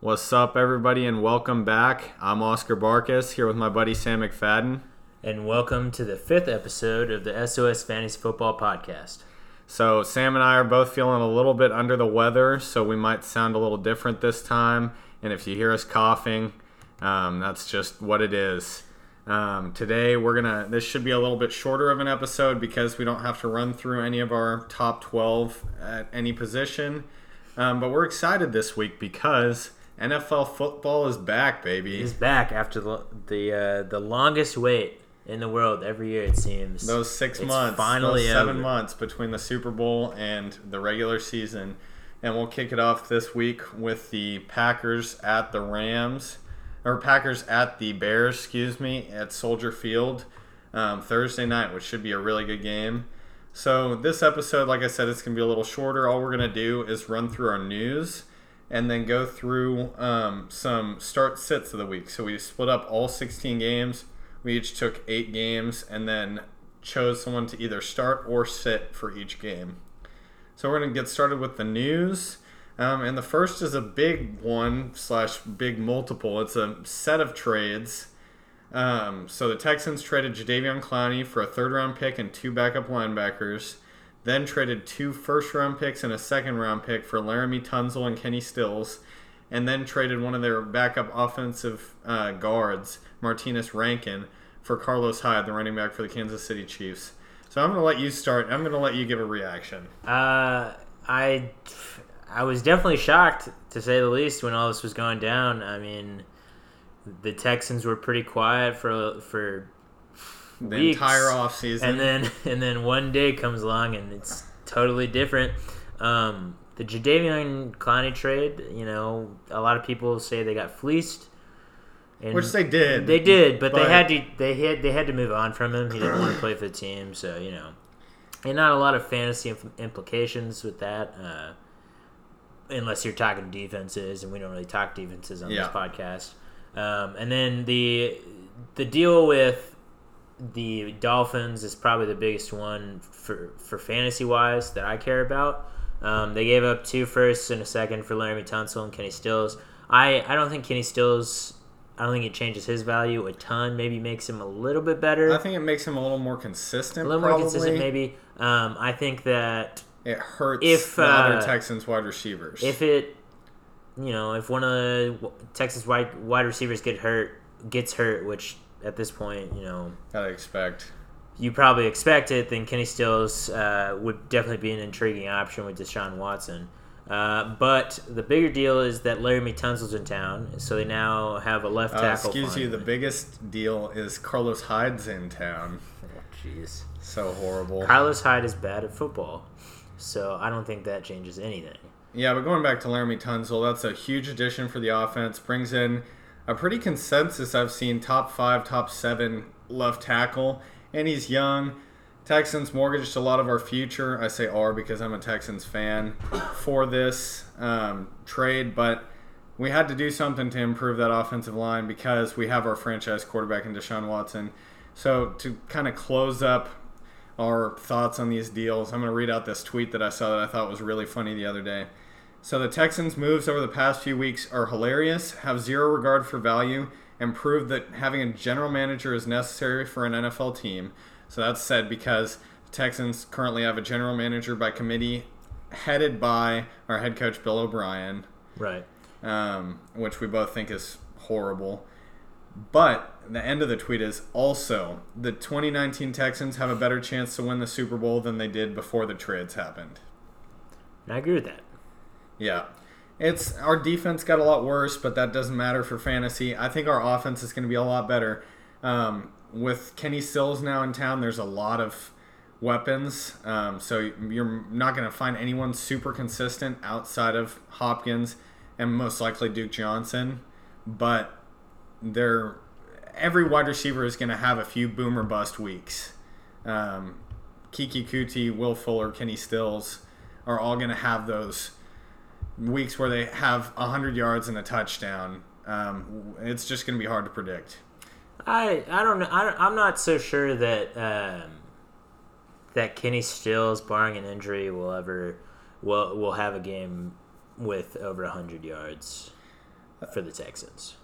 What's up, everybody, and welcome back. I'm Oscar Barkas here with my buddy Sam McFadden. And welcome to the fifth episode of the SOS Fantasy Football Podcast. So, Sam and I are both feeling a little bit under the weather, so we might sound a little different this time. And if you hear us coughing, um, that's just what it is. Um, today, we're gonna, this should be a little bit shorter of an episode because we don't have to run through any of our top 12 at any position. Um, but we're excited this week because NFL football is back, baby. It's back after the the, uh, the longest wait in the world every year. It seems those six It's months, finally those seven over. months between the Super Bowl and the regular season, and we'll kick it off this week with the Packers at the Rams, or Packers at the Bears, excuse me, at Soldier Field um, Thursday night, which should be a really good game. So this episode, like I said, it's gonna be a little shorter. All we're gonna do is run through our news and then go through um, some start sits of the week. So we split up all 16 games. We each took eight games and then chose someone to either start or sit for each game. So we're going to get started with the news. Um, and the first is a big one slash big multiple. It's a set of trades. Um, so the Texans traded Jadeveon Clowney for a third round pick and two backup linebackers. Then traded two first round picks and a second round pick for Laremy Tunsil and Kenny Stills. And then traded one of their backup offensive uh, guards, Martinas Rankin, for Carlos Hyde, the running back for the Kansas City Chiefs. So I'm going to let you start. I'm going to let you give a reaction. Uh, I I was definitely shocked to say the least when all this was going down. I mean, the Texans were pretty quiet for for The weeks. entire offseason. and then and then one day comes along and it's totally different. Um, the Jadeveon Clowney trade, you know, a lot of people say they got fleeced. And Which they did. They did, but, But- they had to they had they had to move on from him. He didn't want to play for the team, so you know, and not a lot of fantasy impl- implications with that. Uh, unless you're talking defenses, and we don't really talk defenses on Yeah. this podcast. Um, and then the the deal with the Dolphins is probably the biggest one for for fantasy wise that I care about. Um, they gave up two firsts and a second for Laremy Tunsil and Kenny Stills. I, I don't think Kenny Stills. I don't think it changes his value a ton. Maybe makes him a little bit better, I think it makes him a little more consistent. a little probably. more consistent. Maybe. Um, I think that It hurts If, the other uh, Texans wide receivers. if it, you know, if one of the Texas wide wide receivers get hurt, gets hurt, which at this point, you know, Gotta expect. you probably expect it, then Kenny Stills uh, would definitely be an intriguing option with Deshaun Watson. Uh, but the bigger deal is that Laremy Tunsil's in town, so they now have a left Uh, tackle. excuse you, the biggest deal is Carlos Hyde's in town. Oh, Jeez. So horrible. Carlos Hyde is bad at football, so I don't think that changes anything. Yeah, but going back to Laramie Tunsil, that's a huge addition for the offense. Brings in a pretty consensus I've seen top five, top seven left tackle, and he's young. Texans mortgaged a lot of our future. I say our because I'm a Texans fan for this um, trade, but we had to do something to improve that offensive line because we have our franchise quarterback in Deshaun Watson. So to kind of close up our thoughts on these deals, I'm going to read out this tweet that I saw that I thought was really funny the other day. So the Texans' moves over the past few weeks are hilarious, have zero regard for value, and prove that having a general manager is necessary for an NFL team. So that's said because the Texans currently have a general manager by committee headed by our head coach Bill O'Brien, Right. um, which we both think is horrible. But the end of the tweet is also the 2019 Texans have a better chance to win the Super Bowl than they did before the trades happened. I agree with that. Yeah. It's our defense got a lot worse, but that doesn't matter for fantasy. I think our offense is going to be a lot better. Um, with Kenny Stills now in town, there's a lot of weapons. Um, so you're not going to find anyone super consistent outside of Hopkins and most likely Duke Johnson. But they're every wide receiver is going to have a few boomer bust weeks. Um, Keke Coutee, Will Fuller, Kenny Stills are all going to have those weeks where they have 100 yards and a touchdown. Um, it's just going to be hard to predict. I I don't know. I, I'm not so sure that um, that Kenny Stills, barring an injury, will ever will will have a game with over hundred yards. for the Texans.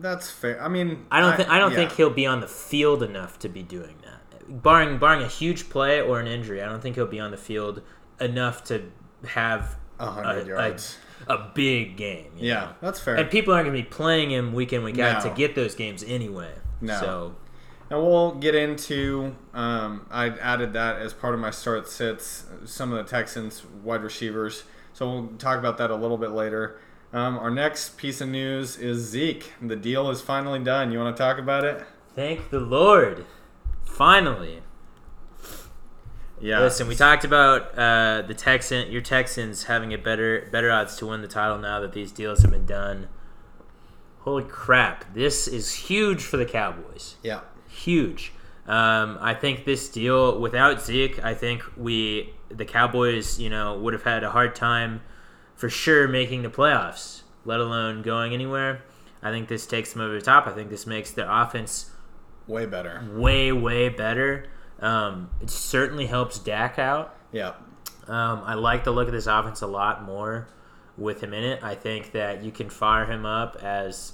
That's fair. I mean, I don't think I don't yeah. think he'll be on the field enough to be doing that. Barring barring a huge play or an injury, I don't think he'll be on the field enough to have hundred a- yards. a big game. you yeah, know? that's fair. And people aren't going to be playing him week in week out No. to get those games anyway. No. So And we'll get into. Um, I added that as part of my start sits. Some of the Texans wide receivers. So we'll talk about that a little bit later. Um, our next piece of news is Zeke. The deal is finally done. You want to talk about it? thank the Lord, finally. Yeah. Listen, we talked about uh, the Texan, your Texans having a better better odds to win the title now that these deals have been done. Holy crap! This is huge for the Cowboys. Yeah. Huge. Um, I think this deal without Zeke, I think we the Cowboys, you know, would have had a hard time for sure making the playoffs, let alone going anywhere. I think this takes them over the top. I think this makes their offense Way better. way way better. Um, it certainly helps Dak out. Yeah. Um, I like the look of this offense a lot more with him in it. I think that you can fire him up as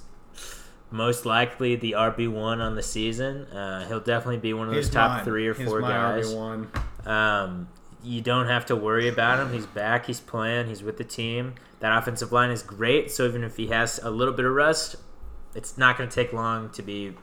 most likely the RB one on the season. Uh, he'll definitely be one of those He's top mine. three or He's four my guys. RB1. Um, you don't have to worry about him. He's back. He's playing. He's with the team. That offensive line is great. So even if he has a little bit of rust, it's not going to take long to be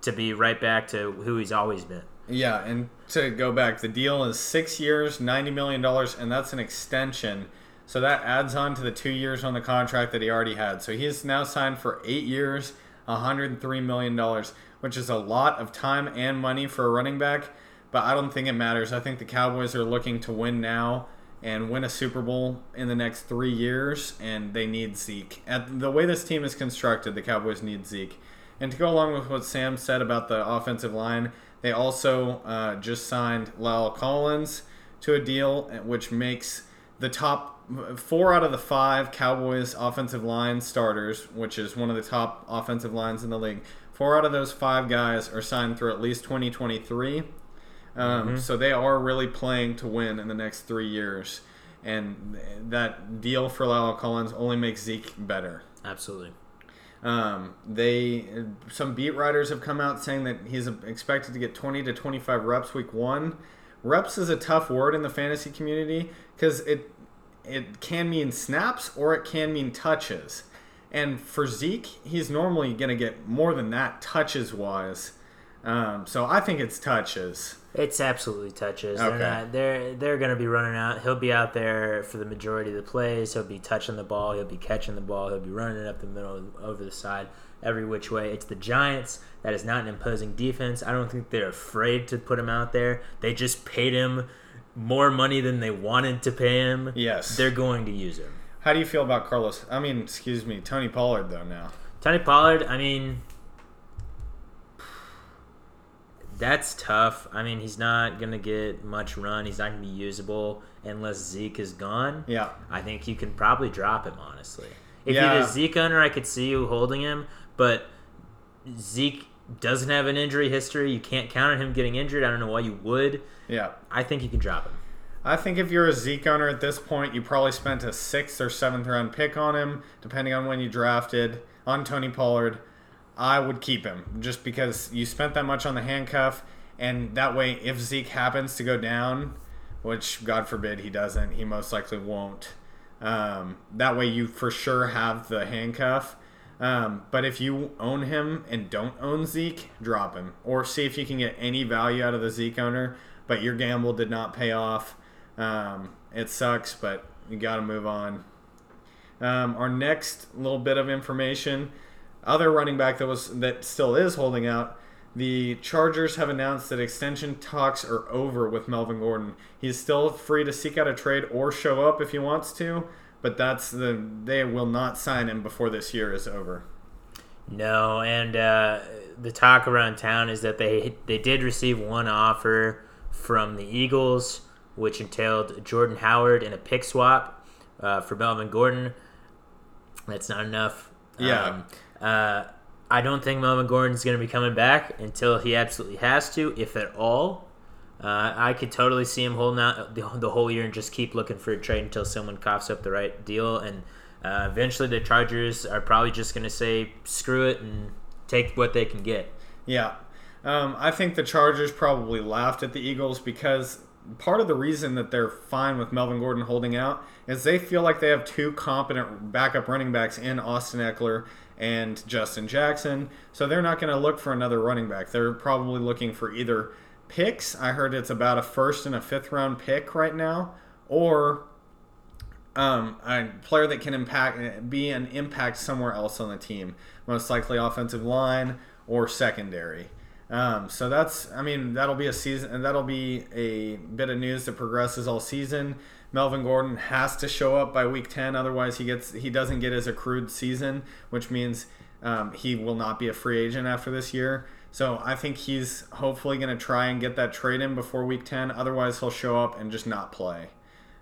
to be right back to who he's always been. Yeah, and to go back, the deal is six years, ninety million dollars, and that's an extension. So that adds on to the two years on the contract that he already had. So he is now signed for eight years, hundred and three million dollars, which is a lot of time and money for a running back. But I don't think it matters. I think the Cowboys are looking to win now and win a Super Bowl in the next three years, and they need Zeke. At the way this team is constructed, the Cowboys need Zeke. And to go along with what Sam said about the offensive line, they also uh, just signed La'el Collins to a deal, which makes the top four out of the five Cowboys offensive line starters, which is one of the top offensive lines in the league. Four out of those five guys are signed through at least 2023. Um, So they are really playing to win in the next three years. And that deal for La'el Collins only makes Zeke better. Absolutely. Um, they some beat writers have come out saying that he's expected to get 20 to 25 reps week one. Reps is a tough word in the fantasy community because it it can mean snaps or it can mean touches. And for Zeke, he's normally going to get more than that touches wise. Um, so I think it's touches. It's absolutely touches. Okay. They're not, they're they're going to be running out. He'll be out there for the majority of the plays. He'll be touching the ball. He'll be catching the ball. He'll be running it up the middle, over the side, every which way. It's the Giants. That is not an imposing defense. I don't think they're afraid to put him out there. They just paid him more money than they wanted to pay him. Yes. They're going to use him. How do you feel about Carlos? I mean, excuse me, Tony Pollard though now. Tony Pollard, I mean, that's tough. I mean, he's not going to get much run. He's not going to be usable unless Zeke is gone. Yeah. I think you can probably drop him, honestly. If Yeah. you're the Zeke owner, I could see you holding him, but Zeke doesn't have an injury history. You can't count on him getting injured. I don't know why you would. Yeah. I think you can drop him. I think if you're a Zeke owner at this point, you probably spent a sixth or seventh round pick on him, depending on when you drafted, on Tony Pollard. I would keep him just because you spent that much on the handcuff, and that way, if Zeke happens to go down, which God forbid he doesn't, he most likely won't. Um, that way, you for sure have the handcuff. Um, but if you own him and don't own Zeke, drop him or see if you can get any value out of the Zeke owner. But your gamble did not pay off. Um, it sucks, but you got to move on. Um, our next little bit of information: other running back that was that still is holding out. The Chargers have announced that extension talks are over with Melvin Gordon. He's still free to seek out a trade or show up if he wants to, but that's the they will not sign him before this year is over. No, and uh, the talk around town is that they they did receive one offer from the Eagles, which entailed Jordan Howard and a pick swap uh, for Melvin Gordon. That's not enough. Yeah. Um, uh, I don't think Melvin Gordon's going to be coming back until he absolutely has to, if at all. Uh, I could totally see him holding out the, the whole year and just keep looking for a trade until someone coughs up the right deal. And uh, eventually the Chargers are probably just going to say screw it and take what they can get. Yeah. Um, I think the Chargers probably laughed at the Eagles because part of the reason that they're fine with Melvin Gordon holding out is they feel like they have two competent backup running backs in Austin Ekeler and Justin Jackson. So they're not going to look for another running back. They're probably looking for either picks. I heard it's about a first and a fifth round pick right now, or um, a player that can impact be an impact somewhere else on the team, most likely offensive line or secondary. Um, so that's, I mean, that'll be a season, and that'll be a bit of news that progresses all season. Melvin Gordon has to show up by week 10, otherwise he gets he doesn't get his accrued season, which means um, he will not be a free agent after this year. So I think he's hopefully going to try and get that trade in before week 10. Otherwise, he'll show up and just not play.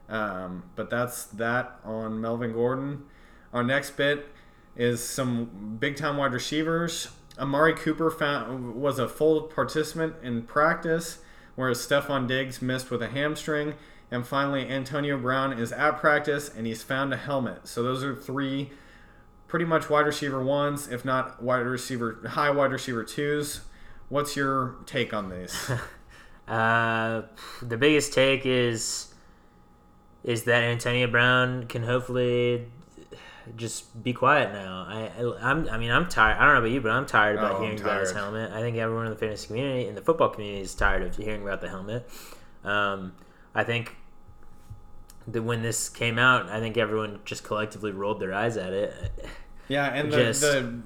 Um, but that's that on Melvin Gordon. Our next bit is some big time wide receivers. Amari Cooper found, was a full participant in practice, whereas Stefon Diggs missed with a hamstring. And finally, Antonio Brown is at practice and he's found a helmet. So those are three pretty much wide receiver ones, if not wide receiver high wide receiver twos. What's your take on these? uh, the biggest take is is that Antonio Brown can hopefully just be quiet now. I, I'm, I mean, I'm tired. I don't know about you, but I'm tired about Oh, hearing about his helmet. I think everyone in the fantasy community, in the football community, is tired of hearing about the helmet. Um, I think that when this came out, I think everyone just collectively rolled their eyes at it. Yeah, and the, Just- the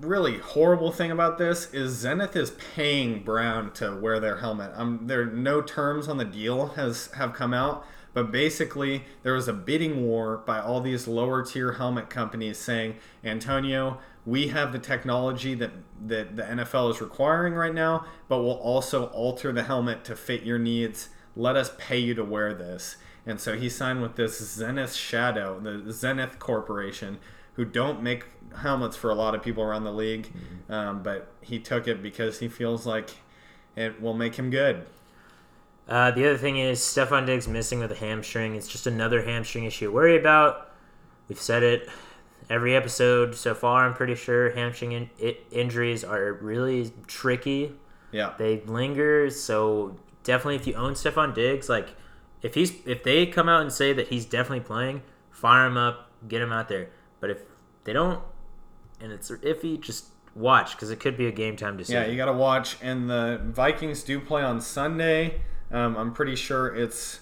really horrible thing about this is Xenith is paying Brown to wear their helmet. Um, there no terms on the deal has have come out, but basically there was a bidding war by all these lower tier helmet companies saying, Antonio, we have the technology that that the NFL is requiring right now, but we'll also alter the helmet to fit your needs. Let us pay you to wear this. And so he signed with this Xenith Shadow, the Xenith Corporation, who don't make helmets for a lot of people around the league. Um, but he took it because he feels like it will make him good. Uh, the other thing is Stefon Diggs missing with a hamstring. It's just another hamstring issue to worry about. We've said it every episode so far. I'm pretty sure hamstring in- i- injuries are really tricky. Yeah. They linger, so definitely if you own Stefon Diggs, like if he's if they come out and say that he's definitely playing, fire him up, get him out there. But if they don't, and it's iffy, just watch because it could be a game time decision. Yeah, you got to watch. And the Vikings do play on Sunday. Um, I'm pretty sure it's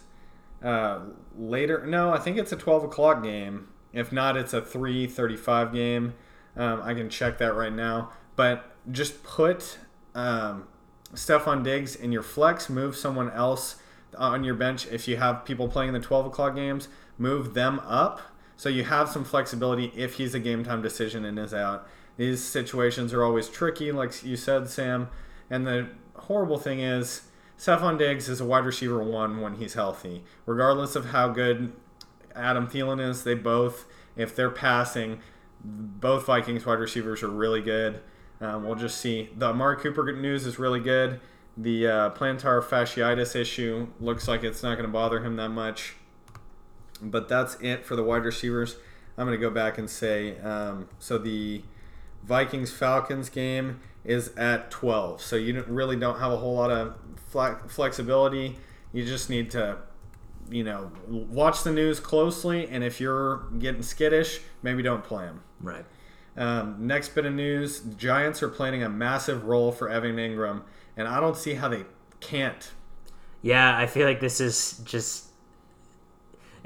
uh, later. No, I think it's a 12 o'clock game. If not, it's a 3:35 game. Um, I can check that right now. But just put um, Stefon Diggs in your flex. Move someone else on your bench. If you have people playing the 12 o'clock games, move them up so you have some flexibility if he's a game time decision and is out. These situations are always tricky, like you said, Sam. And the horrible thing is, Stefon Diggs is a wide receiver one when he's healthy. Regardless of how good Adam Thielen is, they both, if they're passing, both Vikings wide receivers are really good. Um, we'll just see. The Amari Cooper news is really good. The uh, plantar fasciitis issue looks like it's not going to bother him that much. But that's it for the wide receivers. I'm going to go back and say um, so the Vikings Falcons game is at 12. So you really don't have a whole lot of fle- flexibility. You just need to, you know, watch the news closely. And if you're getting skittish, maybe don't play them. Right. Um, next bit of news: Giants are planning a massive role for Evan Engram, and I don't see how they can't. Yeah, I feel like this is just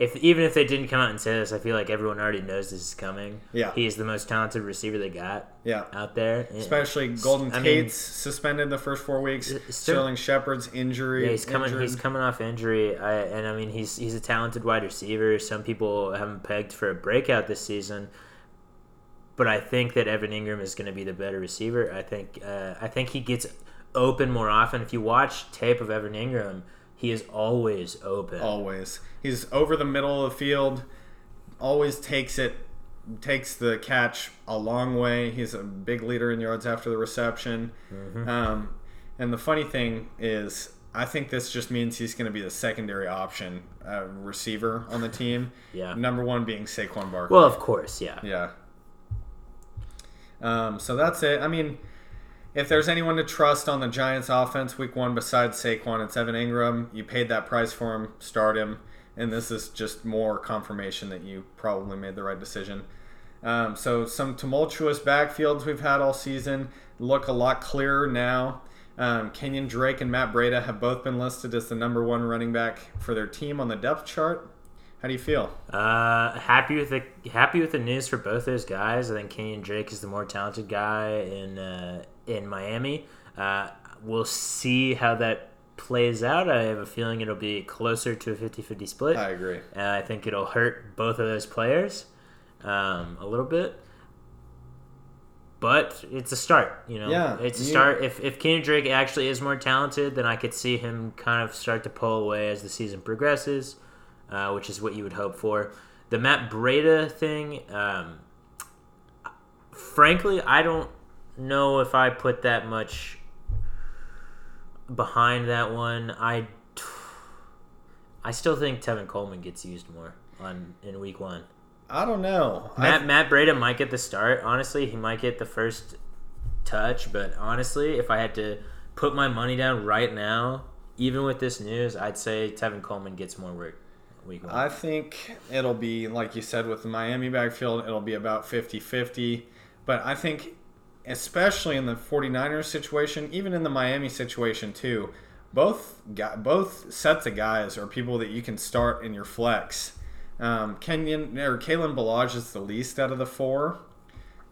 if even if they didn't come out and say this, I feel like everyone already knows this is coming. Yeah. He is the most talented receiver they got Yeah, out there. especially Golden I mean- suspended the first four weeks. Ster- Sterling Shepard's injury. Yeah, he's coming. injured. He's coming off injury, I, and I mean he's he's a talented wide receiver. Some people have him pegged for a breakout this season, but I think that Evan Engram is going to be the better receiver. I think uh, I think he gets open more often. If you watch tape of Evan Engram, he is always open. always. He's over the middle of the field. Always takes it, takes the catch a long way. He's a big leader in yards after the reception. Mm-hmm. Um, and the funny thing is, I think this just means he's going to be the secondary option uh, receiver on the team. Yeah. Number one being Saquon Barkley. Well, of course, yeah. Yeah. Um, so that's it. I mean, if there's anyone to trust on the Giants offense week one besides Saquon, it's Evan Engram. You paid that price for him, start him. And this is just more confirmation that you probably made the right decision. Um, so some tumultuous backfields we've had all season look a lot clearer now. Um, Kenyon Drake and Matt Breida have both been listed as the number one running back for their team on the depth chart. How do you feel? Uh, happy with the happy with the news for both those guys. I think Kenyon Drake is the more talented guy uh, in Miami. Uh, we'll see how that plays out. I have a feeling it'll be closer to a 50-50 split. I agree. Uh, I think it'll hurt both of those players um, a little bit. But it's a start, you know. Yeah, it's a you- start. If if Kenyon Drake actually is more talented, then I could see him kind of start to pull away as the season progresses, uh, which is what you would hope for. The Matt Breida thing, um, frankly, I don't know if I put that much behind that one. I I still think Tevin Coleman gets used more on in week one. I don't know. Matt Matt Breida might get the start. Honestly, he might get the first touch. But honestly, if I had to put my money down right now, even with this news, I'd say Tevin Coleman gets more work week one. I think it'll be, like you said, with the Miami backfield, it'll be about 50 50. But I think, especially in the 49ers situation, even in the Miami situation too, both both sets of guys are people that you can start in your flex. Um, Kenyon or Kalen Ballage is the least out of the four,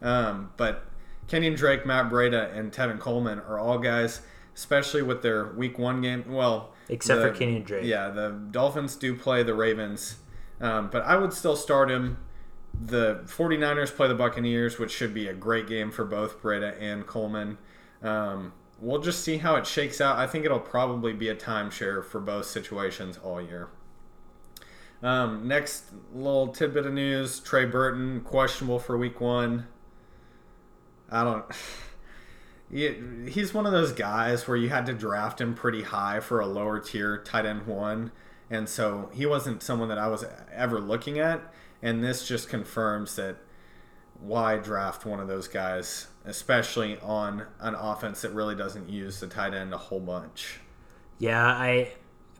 um, but Kenyon Drake, Matt Breida, and Tevin Coleman are all guys, especially with their Week One game. Well, Except the- for Kenyon Drake. Yeah, the Dolphins do play the Ravens, um, but I would still start him. The 49ers play the Buccaneers, which should be a great game for both Breida and Coleman. Um, we'll just see how it shakes out. I think it'll probably be a timeshare for both situations all year. Um, next little tidbit of news Trey Burton, questionable for week one. I don't. He's one of those guys where you had to draft him pretty high for a lower tier tight end one. And so he wasn't someone that I was ever looking at. And this just confirms that why draft one of those guys, especially on an offense that really doesn't use the tight end a whole bunch. Yeah, I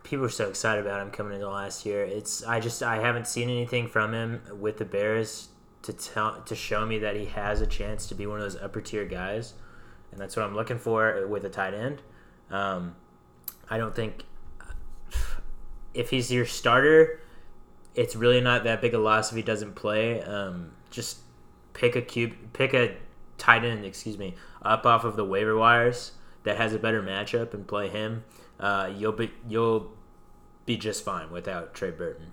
people are so excited about him coming into last year. It's I just I haven't seen anything from him with the Bears to tell to show me that he has a chance to be one of those upper tier guys, and that's what I'm looking for with a tight end. Um, I don't think if he's your starter, it's really not that big a loss if he doesn't play. Um, just pick a cube, pick a tight end, excuse me, up off of the waiver wires that has a better matchup and play him. Uh, you'll be you'll be just fine without Trey Burton.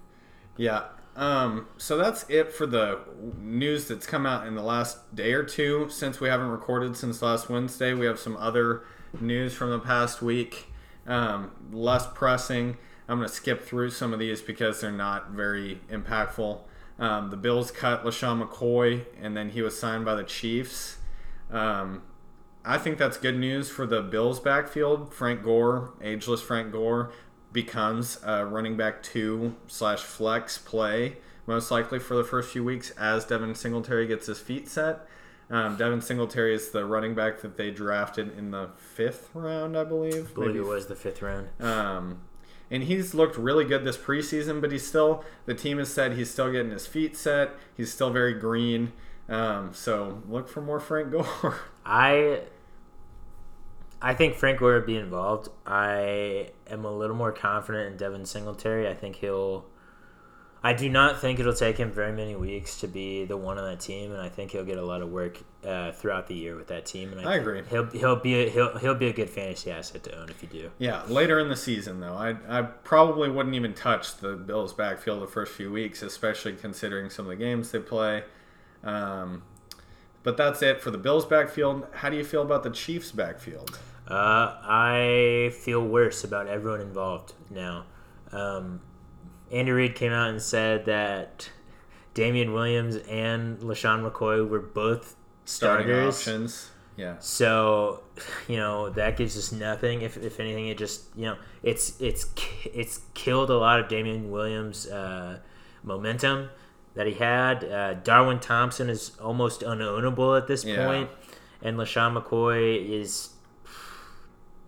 Yeah. Um, so that's it for the news that's come out in the last day or two since we haven't recorded since last Wednesday. We have some other news from the past week, um, less pressing. I'm going to skip through some of these because they're not very impactful. Um, the Bills cut LeSean McCoy, and then he was signed by the Chiefs. Um, I think that's good news for the Bills backfield. Frank Gore, ageless Frank Gore, becomes a running back two slash flex play most likely for the first few weeks as Devin Singletary gets his feet set. Um, Devin Singletary is the running back that they drafted in the fifth round, I believe. I believe Maybe it was the fifth round. um, and he's looked really good this preseason, but he's still, the team has said he's still getting his feet set. He's still very green. Um, so look for more Frank Gore. I I think Frank Gore would be involved. I am a little more confident in Devin Singletary. I think he'll. I do not think it'll take him very many weeks to be the one on that team, and I think he'll get a lot of work uh, throughout the year with that team. And I think agree. He'll he'll be a, he'll he'll be a good fantasy asset to own if you do. yeah, later in the season, though, I, I probably wouldn't even touch the Bills' backfield the first few weeks, especially considering some of the games they play. Um, but that's it for the Bills' backfield. How do you feel about the Chiefs' backfield? Uh, I feel worse about everyone involved now. Um, Andy Reid came out and said that Damien Williams and LeSean McCoy were both Starting starters. options. Yeah. So, you know, that gives us nothing. If, if anything, it just you know, it's it's it's killed a lot of Damien Williams' uh, momentum that he had. Uh, Darwin Thompson is almost unownable at this Yeah. point, and LeSean McCoy is,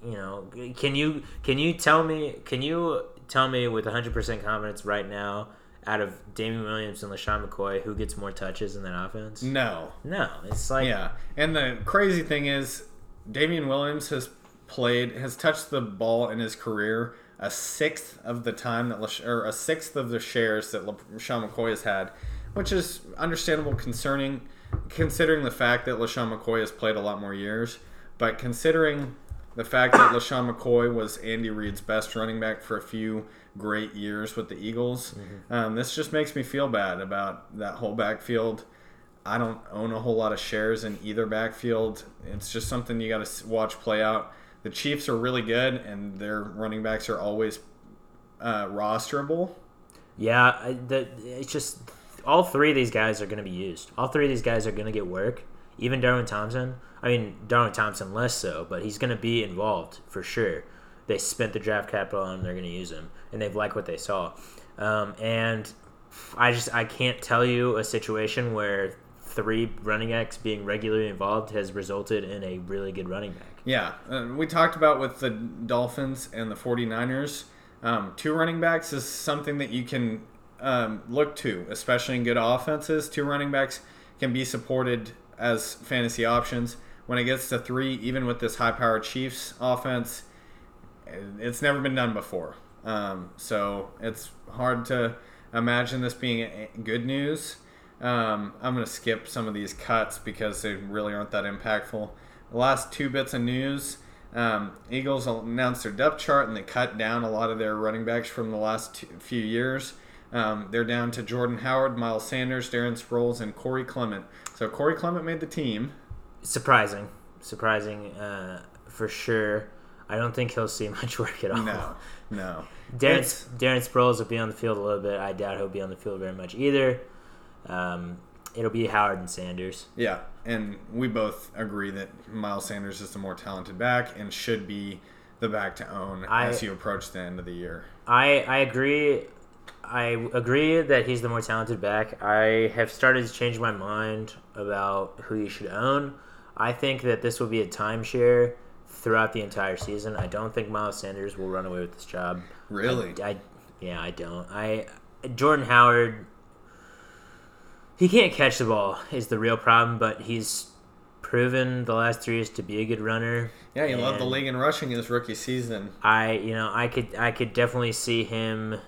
you know, can you can you tell me can you tell me with 100 percent confidence right now? Out of Damien Williams and LeSean McCoy, who gets more touches in that offense? No. No, it's like Yeah. And the crazy thing is, Damien Williams has played, has touched the ball in his career a sixth of the time that, Lash- or a sixth of the shares that LeSean McCoy has had, which is understandable concerning, considering the fact that LeSean McCoy has played a lot more years. But considering the fact that LeSean McCoy was Andy Reid's best running back for a few great years with the Eagles, um, this just makes me feel bad about that whole backfield. I don't own a whole lot of shares in either backfield. It's just something you got to watch play out. The Chiefs are really good, and their running backs are always uh, rosterable. Yeah, the, it's just all three of these guys are going to be used. All three of these guys are going to get work. Even Darwin Thompson. I mean, Darwin Thompson less so, but he's going to be involved for sure. They spent the draft capital on him. They're going to use him, and they've liked what they saw. Um, and I just I can't tell you a situation where three running backs being regularly involved has resulted in a really good running back. Yeah, uh, we talked about with the Dolphins and the 49ers. Um, two running backs is something that you can um, look to, especially in good offenses. Two running backs can be supported as fantasy options. When it gets to three, even with this high powered Chiefs offense, it's never been done before. Um, so it's hard to imagine this being good news. Um, I'm going to skip some of these cuts because they really aren't that impactful. The last two bits of news um, Eagles announced their depth chart and they cut down a lot of their running backs from the last few years. Um, they're down to Jordan Howard, Miles Sanders, Darren Sproles, and Corey Clement. So Corey Clement made the team. Surprising, surprising uh, for sure. I don't think he'll see much work at all. No, no. Darren, It's- Darren Sproles will be on the field a little bit. I doubt he'll be on the field very much either. Um, it'll be Howard and Sanders. Yeah, and we both agree that Miles Sanders is the more talented back and should be the back to own I- as you approach the end of the year. I I agree. I agree that he's the more talented back. I have started to change my mind about who you should own. I think that this will be a timeshare throughout the entire season. I don't think Miles Sanders will run away with this job. Really? I, I yeah, I don't. I Jordan Howard. He can't catch the ball is the real problem, but he's proven the last three years to be a good runner. Yeah, he led the And league in rushing his rookie season. I you know I could I could definitely see him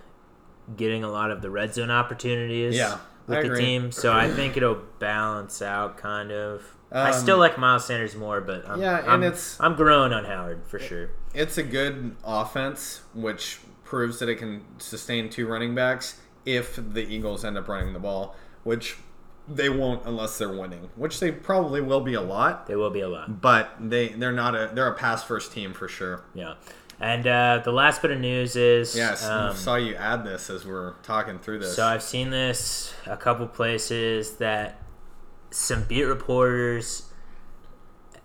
getting a lot of the red zone opportunities. Yeah, with I the team, so I think it'll balance out kind of. I Um, still like Miles Sanders more, but I'm, Yeah, and I'm, it's- I'm growing on Howard for sure. It's a good offense, which proves that it can sustain two running backs if the Eagles end up running the ball, which they won't unless they're winning, which they probably will be a lot. They will be a lot. But they they're not a they're a pass first team for sure. Yeah. And uh, the last bit of news is Yes, um, I saw you add this as we're talking through this. So I've seen this a couple places that some beat reporters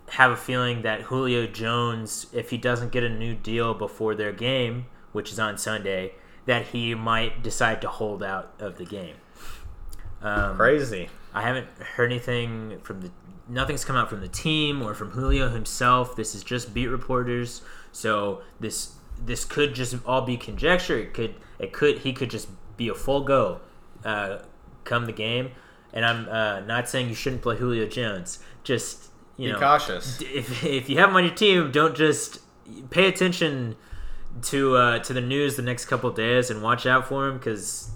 have a feeling that Julio Jones, if he doesn't get a new deal before their game, which is on Sunday, that he might decide to hold out of the game. Um, Crazy. I haven't heard anything from the. Nothing's come out from the team or from Julio himself. This is just beat reporters. So this this could just all be conjecture. It could it could he could just be a full go, uh, come the game. And I'm uh, not saying you shouldn't play Julio Jones. Just you Be know, cautious. if if you have him on your team, don't just pay attention to uh, to the news the next couple days and watch out for him because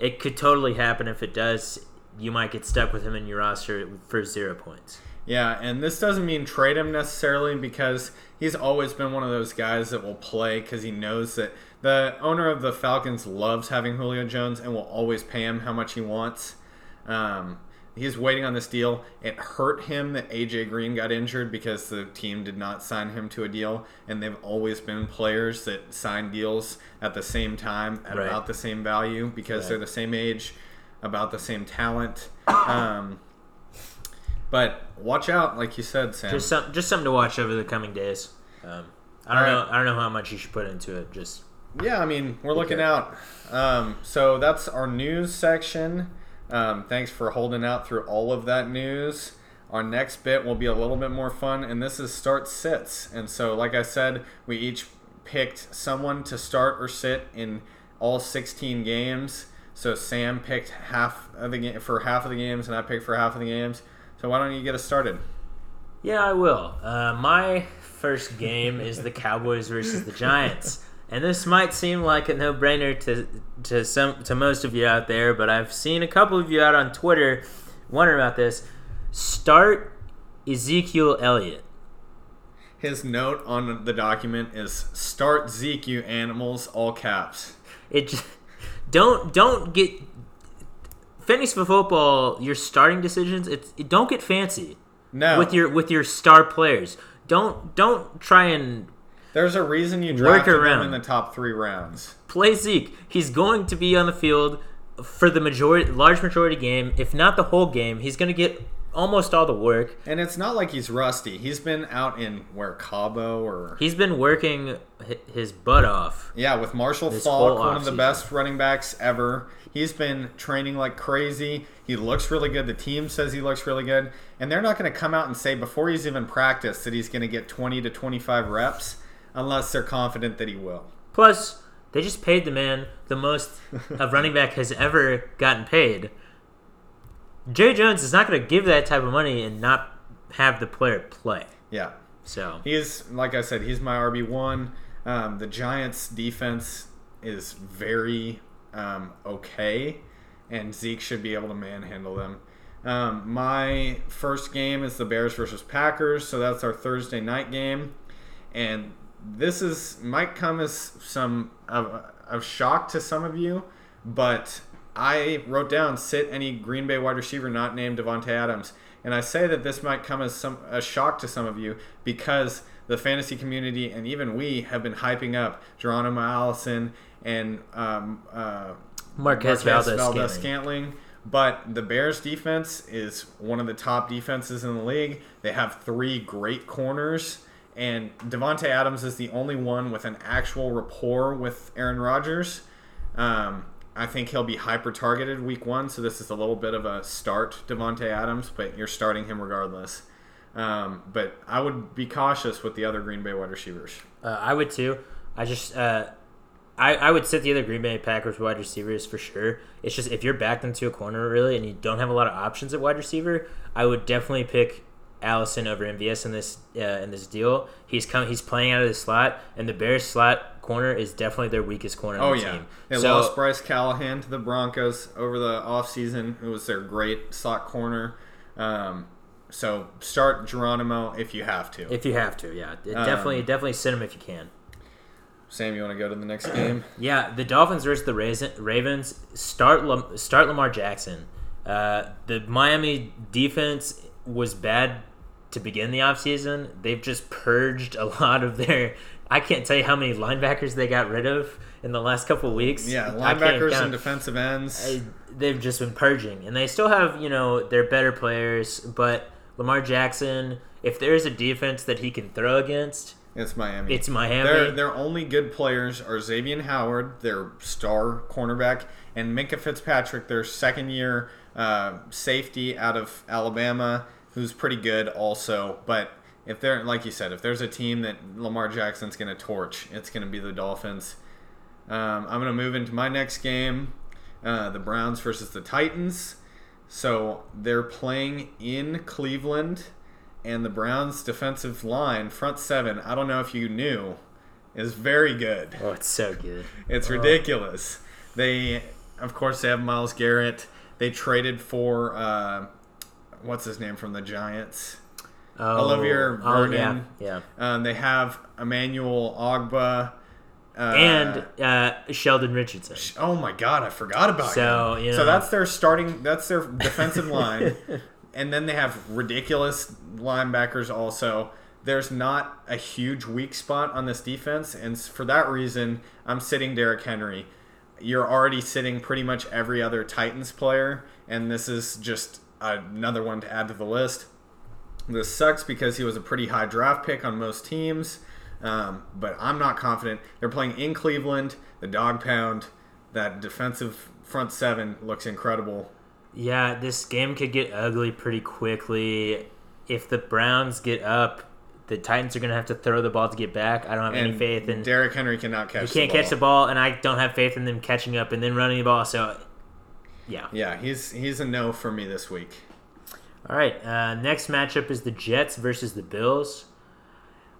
it could totally happen. If it does, you might get stuck with him in your roster for zero points. Yeah, and this doesn't mean trade him necessarily because he's always been one of those guys that will play because he knows that the owner of the Falcons loves having Julio Jones and will always pay him how much he wants. Um, he's waiting on this deal. It hurt him that AJ Green got injured because the team did not sign him to a deal, and they've always been players that sign deals at the same time at Right. about the same value because Right. they're the same age, about the same talent. Um, But watch out, like you said, Sam. Just some, just something to watch over the coming days. Um, I don't All know. I don't know how much you should put into it. Just Yeah, I mean, we're looking Okay. out. Um, so that's our news section. Um, thanks for holding out through all of that news. Our next bit will be a little bit more fun, and this is start sits. And so, like I said, we each picked someone to start or sit in all 16 games. So Sam picked half of the game for half of the games, and I picked for half of the games. So why don't you get us started? Yeah, I will. Uh, my first game is the Cowboys versus the Giants, and this might seem like a no-brainer to to some to most of you out there, but I've seen a couple of you out on Twitter wondering about this. Start Ezekiel Elliott. His note on the document is "Start Zeke, you animals!" All caps. It just, don't don't get fantasy football. Your starting decisions. It's it, don't get fancy No, with your with your star players. Don't don't try and There's a reason you Work drafted him around. in the top three rounds. play Zeke. He's going to be on the field for the majority, large majority game, if not the whole game. He's going to get almost all the work. And it's not like he's rusty. He's been out in where Cabo or He's been working his butt off. yeah, with Marshall Faulk, one of the best running backs ever. He's been training like crazy. He looks really good. The team says he looks really good, and they're not going to come out and say before he's even practiced that he's going to get 20 to 25 reps unless they're confident that he will. Plus, they just paid the man the most a running back has ever gotten paid. Jerry Jones is not going to give that type of money and not have the player play. Yeah. So He's like I said, he's my RB one. Um, the Giants' defense is very um, okay, and Zeke should be able to manhandle them. Um, my first game is the Bears versus Packers, so that's our Thursday night game, and this is might come as some of, of shock to some of you, but I wrote down sit any Green Bay wide receiver not named Davante Adams, and I say that this might come as some a shock to some of you because the fantasy community and even we have been hyping up Geronimo Allison and um, uh, Marquez, Valdes, Scantling. Scantling. But the Bears defense is one of the top defenses in the league. They have three great corners, and Davante Adams is the only one with an actual rapport with Aaron Rodgers. Um, I think he'll be hyper targeted week one, so this is a little bit of a start Davante Adams, but you're starting him regardless. Um, but I would be cautious with the other Green Bay wide receivers. Uh, I would too. I just uh, I I would sit the other Green Bay Packers wide receivers for sure. It's just if you're backed into a corner really and you don't have a lot of options at wide receiver, I would definitely pick Allison over MVS in this uh, in this deal. He's come he's playing out of the slot, and the Bears slot corner is definitely their weakest corner Oh on the yeah, team. they so lost Bryce Callahan to the Broncos over the offseason, It was their great slot corner. Um, so start Geronimo if you have to. if you have to, yeah, it Um, definitely definitely sit him if you can. Sam, you want to go to the next game? Yeah, the Dolphins versus the Ravens. Start Lam- start Lamar Jackson. Uh, the Miami defense was bad to begin the offseason. They've just purged a lot of their. I can't tell you how many linebackers they got rid of in the last couple of weeks. Yeah, linebackers and defensive ends. I- they've just been purging, and they still have you know their better players, but Lamar Jackson. If there's a defense that he can throw against, It's Miami. it's Miami. Their their only good players are Xavier Howard, their star cornerback, and Minkah Fitzpatrick, their second year uh, safety out of Alabama, who's pretty good also. But if they're like you said, if there's a team that Lamar Jackson's going to torch, it's going to be the Dolphins. Um, I'm going to move into my next game, uh, the Browns versus the Titans. So they're playing in Cleveland, and the Browns' defensive line, front seven, I don't know if you knew, is very good. oh, it's so good. It's ridiculous. They, of course, they have Myles Garrett. They traded for, uh, what's his name from the Giants? Oh, Olivier oh, yeah, Vernon. yeah. Um, they have Emmanuel Ogbah. Uh, and uh, Sheldon Richardson. Oh my god, I forgot about So, him. you So that's their starting that's their defensive line. And then they have ridiculous linebackers also. There's not a huge weak spot on this defense, and for that reason, I'm sitting Derrick Henry. You're already sitting pretty much every other Titans player, and this is just another one to add to the list. This sucks because he was a pretty high draft pick on most teams, um, but I'm not confident. They're playing in Cleveland, the dog pound. That defensive front seven looks incredible. Yeah, this game could get ugly pretty quickly. If the Browns get up, the Titans are going to have to throw the ball to get back. I don't have any faith in. Derrick Henry cannot catch. He can't the catch the ball, and I don't have faith in them catching up and then running the ball. So, yeah. Yeah, he's he's a no for me this week. All right. Uh, next matchup is the Jets versus the Bills.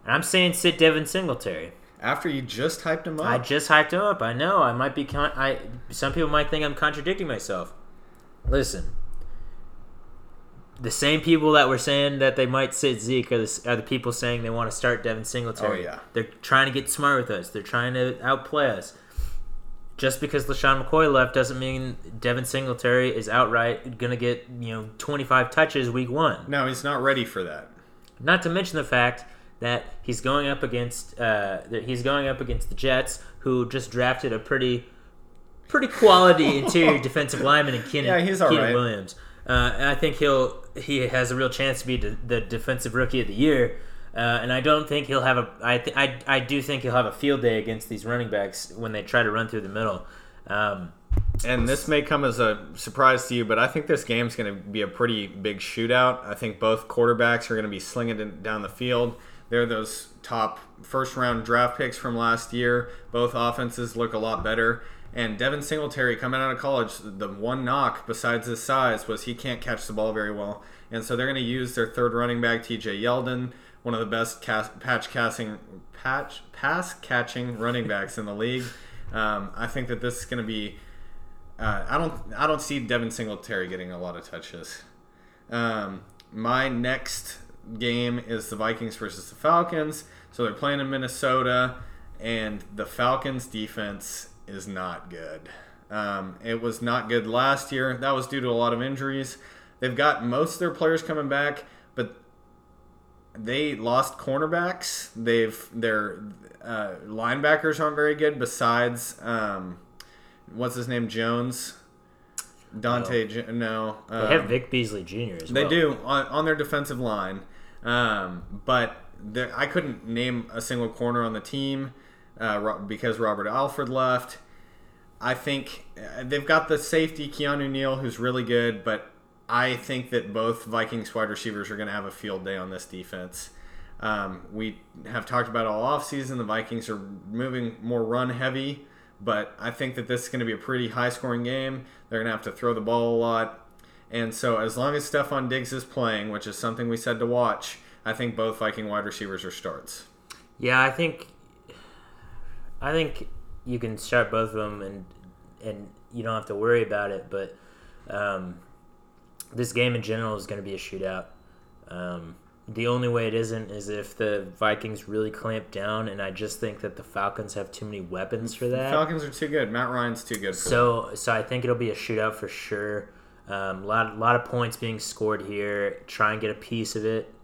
And I'm saying sit Devin Singletary. After you just hyped him up, I just hyped him up. I know. I might be. Con- I some people might think I'm contradicting myself. Listen, the same people that were saying that they might sit Zeke are the, are the people saying they want to start Devin Singletary. Oh, yeah. They're trying to get smart with us. They're trying to outplay us. Just because LeSean McCoy left doesn't mean Devin Singletary is outright going to get you know 25 touches week one. no, he's not ready for that. Not to mention the fact that he's going up against uh, that he's going up against the Jets, who just drafted a pretty pretty quality interior defensive lineman in Quinnen, Yeah, he's all Quinnen right. Williams. Uh, and I think he'll he has a real chance to be de- the defensive rookie of the year. Uh, and I don't think he'll have a. I, th- I I do think he'll have a field day against these running backs when they try to run through the middle. Um, And this may come as a surprise to you, but I think this game's going to be a pretty big shootout. I think both quarterbacks are going to be slinging down the field. They're those top first round draft picks from last year. Both offenses look a lot better. And Devin Singletary, coming out of college, the one knock besides his size was he can't catch the ball very well. And so they're going to use their third running back, TJ Yeldon, one of the best cast, patch casting, patch pass catching running backs in the league. Um, I think that this is going to be uh, I don't I don't see Devin Singletary getting a lot of touches. Um, my next game is the Vikings versus the Falcons. So they're playing in Minnesota, and the Falcons defense is not good. Um, it was not good last year. That was due to a lot of injuries. They've got most of their players coming back, they lost cornerbacks. They've their uh, linebackers aren't very good. Besides, um, what's his name, Jones, Dante. Jo- no, they um, have Vic Beasley Jr. as they well. do on, on their defensive line, um, but I couldn't name a single corner on the team uh, because Robert Alford left. I think uh, they've got the safety Keanu Neal, who's really good, but I think that both Vikings wide receivers are going to have a field day on this defense. Um, we have talked about all offseason. The Vikings are moving more run heavy, but I think that this is going to be a pretty high scoring game. They're going to have to throw the ball a lot. And so, as long as Stefon Diggs is playing, which is something we said to watch, I think both Viking wide receivers are starts. Yeah, I think I think you can start both of them and and you don't have to worry about it. But um, this game in general is going to be a shootout. Um, the only way it isn't is if the Vikings really clamp down, and I just think that the Falcons have too many weapons for that. Falcons are too good. Matt Ryan's too good for them. So, so I think it'll be a shootout for sure. Um, lot, lot of points being scored here. Try and get a piece of it.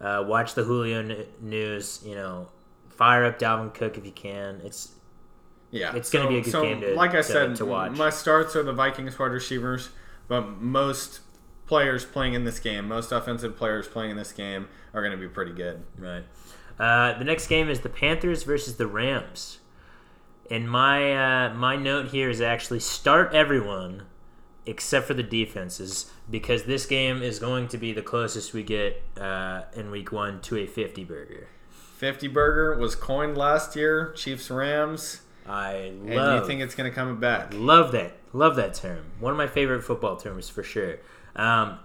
Uh, watch the Julio n- news. You know, fire up Dalvin Cook if you can. It's Yeah, It's gonna be a good so, game to- like I to- said, to watch. my starts are the Vikings wide receivers, but most players playing in this game, most offensive players playing in this game, are going to be pretty good. right. Uh, the next game is the Panthers versus the Rams. And my uh, my note here is actually start everyone except for the defenses because this game is going to be the closest we get uh, in week one to a 50 burger. 50 burger was coined last year, Chiefs Rams, I and love you think it's going to come back? love that love that term. One of my favorite football terms for sure. Um,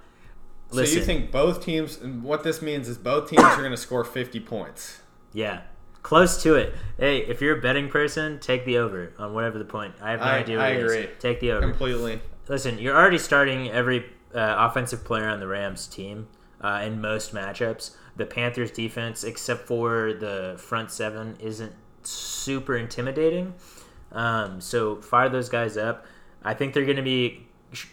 So you think both teams? and What this means is both teams are going to score 50 points. yeah, close to it. Hey, if you're a betting person, take the over on whatever the point. I have no I- idea. What I it is. agree. Take the over. Completely. Listen, you're already starting every uh, offensive player on the Rams team uh, in most matchups. The Panthers defense, except for the front seven, isn't super intimidating. Um, so fire those guys up. I think they're going to be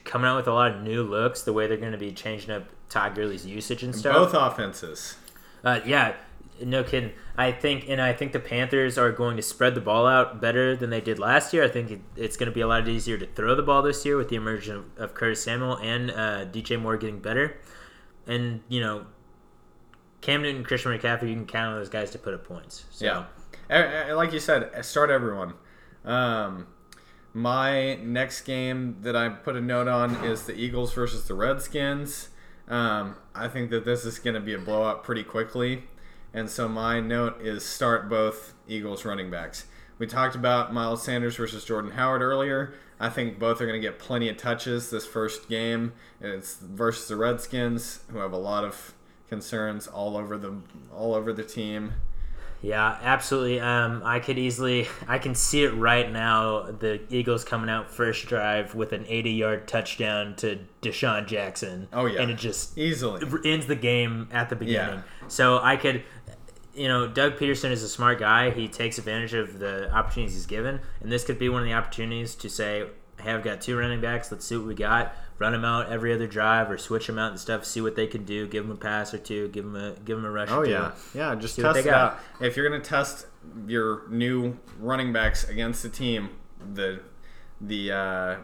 coming out with a lot of new looks. The way they're going to be changing up Todd Gurley's usage and stuff. Both offenses. Uh, yeah, no kidding. I think, and I think the Panthers are going to spread the ball out better than they did last year. I think it, it's going to be a lot easier to throw the ball this year with the emergence of, of Curtis Samuel and uh, DJ Moore getting better. And you know, Cam Newton, Christian McCaffrey, you can count on those guys to put up points. So, Yeah, like you said, start everyone. Um, my next game that I put a note on is the Eagles versus the Redskins. Um, I think that this is going to be a blowout pretty quickly, and so my note is start both Eagles running backs. We talked about Miles Sanders versus Jordan Howard earlier. I think both are going to get plenty of touches this first game. It's versus the Redskins, who have a lot of concerns all over the all over the team. Yeah, absolutely. Um, I could easily, I can see it right now. The Eagles coming out first drive with an 80-yard touchdown to DeSean Jackson. Oh, yeah. and it just Easily. ends the game at the beginning. Yeah. So I could, you know, Doug Pederson is a smart guy. He takes advantage of the opportunities he's given, and this could be one of the opportunities to say, "Hey, I've got two running backs. Let's see what we got. Run them out every other drive, or switch them out and stuff. See what they can do. Give them a pass or two. Give them a give them a rush. Oh or two. yeah, yeah. Just See test it out. If you're gonna test your new running backs against the team, the the uh,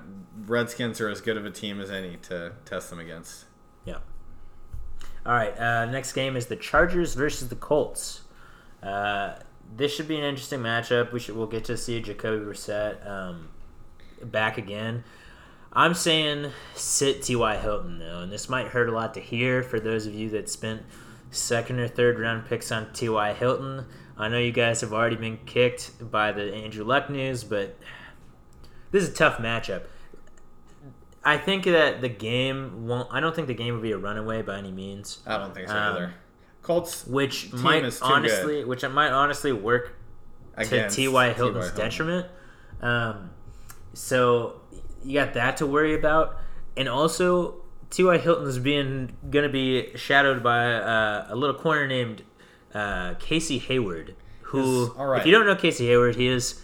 Redskins are as good of a team as any to test them against. Yeah. All right. Uh, next game is the Chargers versus the Colts. Uh, this should be an interesting matchup. We should we'll get to see Jacoby Brissett um, back again. I'm saying sit T.Y. Hilton though, and this might hurt a lot to hear for those of you that spent second or third round picks on T.Y. Hilton. I know you guys have already been kicked by the Andrew Luck news, but this is a tough matchup. I think that the game won't. I don't think the game will be a runaway by any means. I don't think so Um, either. Colts Which Team might is too honestly, which might honestly work to T.Y. Hilton's Hilton. detriment. Um, so you got that to worry about, and also T.Y. Hilton's being going to be shadowed by uh, a little corner named uh, Casey Hayward, who all right. if you don't know Casey Hayward, he is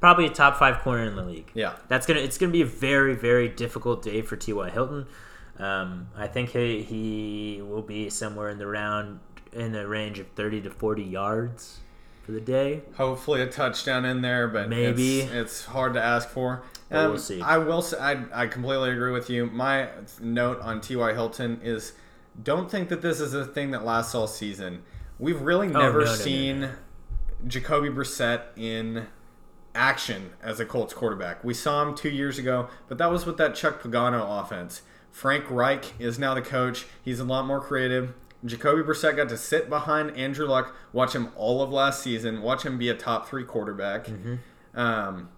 probably a top five corner in the league. Yeah, That's gonna it's gonna be a very very difficult day for T.Y. Hilton. Um, I think he he will be somewhere in the round in the range of thirty to forty yards for the day. hopefully a touchdown in there, but Maybe. it's, it's hard to ask for. Um, we'll see. I will. Say, I I completely agree with you. My note on T.Y. Hilton is don't think that this is a thing that lasts all season. We've really never Oh, no, no, no, seen Jacoby Brissett in action as a Colts quarterback. We saw him two years ago, but that was with that Chuck Pagano offense. Frank Reich is now the coach. He's a lot more creative. Jacoby Brissett got to sit behind Andrew Luck, watch him all of last season, watch him be a top three quarterback. Um,